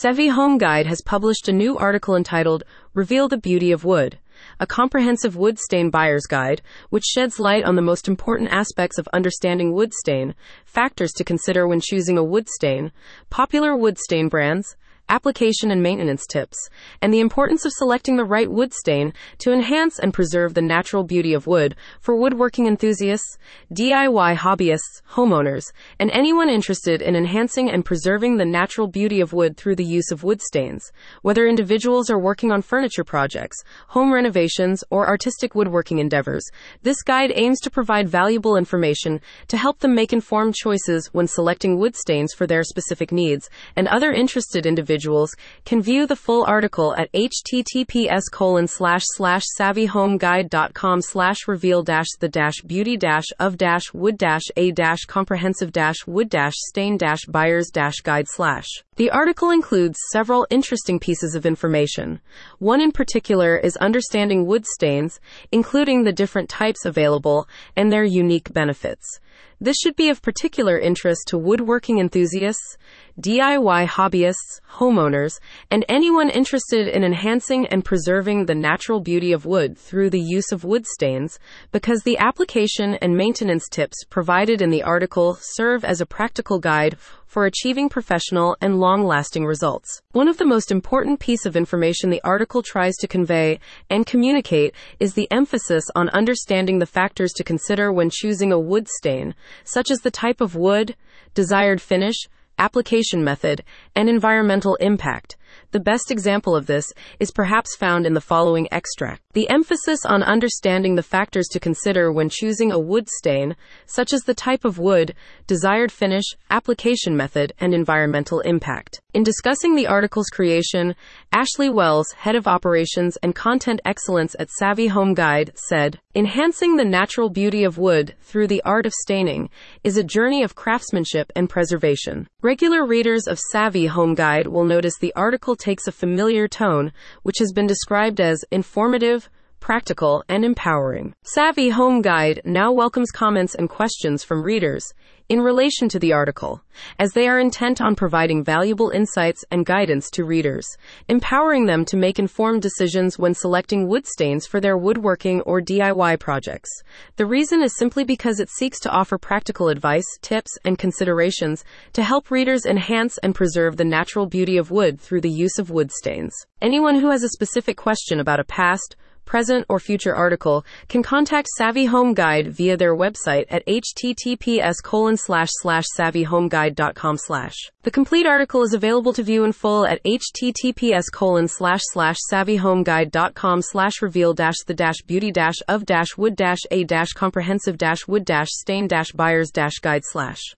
Savvy Home Guide has published a new article entitled Reveal the Beauty of Wood, a comprehensive wood stain buyer's guide, which sheds light on the most important aspects of understanding wood stain, factors to consider when choosing a wood stain, popular wood stain brands, application and maintenance tips, and the importance of selecting the right wood stain to enhance and preserve the natural beauty of wood for woodworking enthusiasts, DIY hobbyists, homeowners, and anyone interested in enhancing and preserving the natural beauty of wood through the use of wood stains. Whether individuals are working on furniture projects, home renovations, or artistic woodworking endeavors, this guide aims to provide valuable information to help them make informed choices when selecting wood stains for their specific needs, and other interested individuals individuals can view the full article at https colon slash slash savvyhomeguide.com slash reveal dash the dash beauty dash of dash wood dash a dash comprehensive dash wood dash stain dash buyers dash guide slash. The article includes several interesting pieces of information. One in particular is understanding wood stains, including the different types available and their unique benefits. This should be of particular interest to woodworking enthusiasts, DIY hobbyists, homeowners, and anyone interested in enhancing and preserving the natural beauty of wood through the use of wood stains, because the application and maintenance tips provided in the article serve as a practical guide for achieving professional and long lasting results. One of the most important piece of information the article tries to convey and communicate is the emphasis on understanding the factors to consider when choosing a wood stain, such as the type of wood, desired finish, application method, and environmental impact. The best example of this is perhaps found in the following extract. The emphasis on understanding the factors to consider when choosing a wood stain, such as the type of wood, desired finish, application method, and environmental impact. In discussing the article's creation, Ashley Wells, head of operations and content excellence at Savvy Home Guide, said, Enhancing the natural beauty of wood through the art of staining is a journey of craftsmanship and preservation. Regular readers of Savvy Home Guide will notice the article takes a familiar tone, which has been described as informative, practical, and empowering. Savvy Home Guide now welcomes comments and questions from readers in relation to the article, as they are intent on providing valuable insights and guidance to readers, empowering them to make informed decisions when selecting wood stains for their woodworking or DIY projects. The reason is simply because it seeks to offer practical advice, tips, and considerations to help readers enhance and preserve the natural beauty of wood through the use of wood stains. Anyone who has a specific question about a past, present, or future article can contact Savvy Home Guide via their website at https colon slash slash savvyhomeguide.com slash. The complete article is available to view in full at https colon slash slash savvyhomeguide.com slash reveal dash the dash beauty dash of dash wood dash a dash comprehensive dash wood dash stain dash buyers dash guide slash.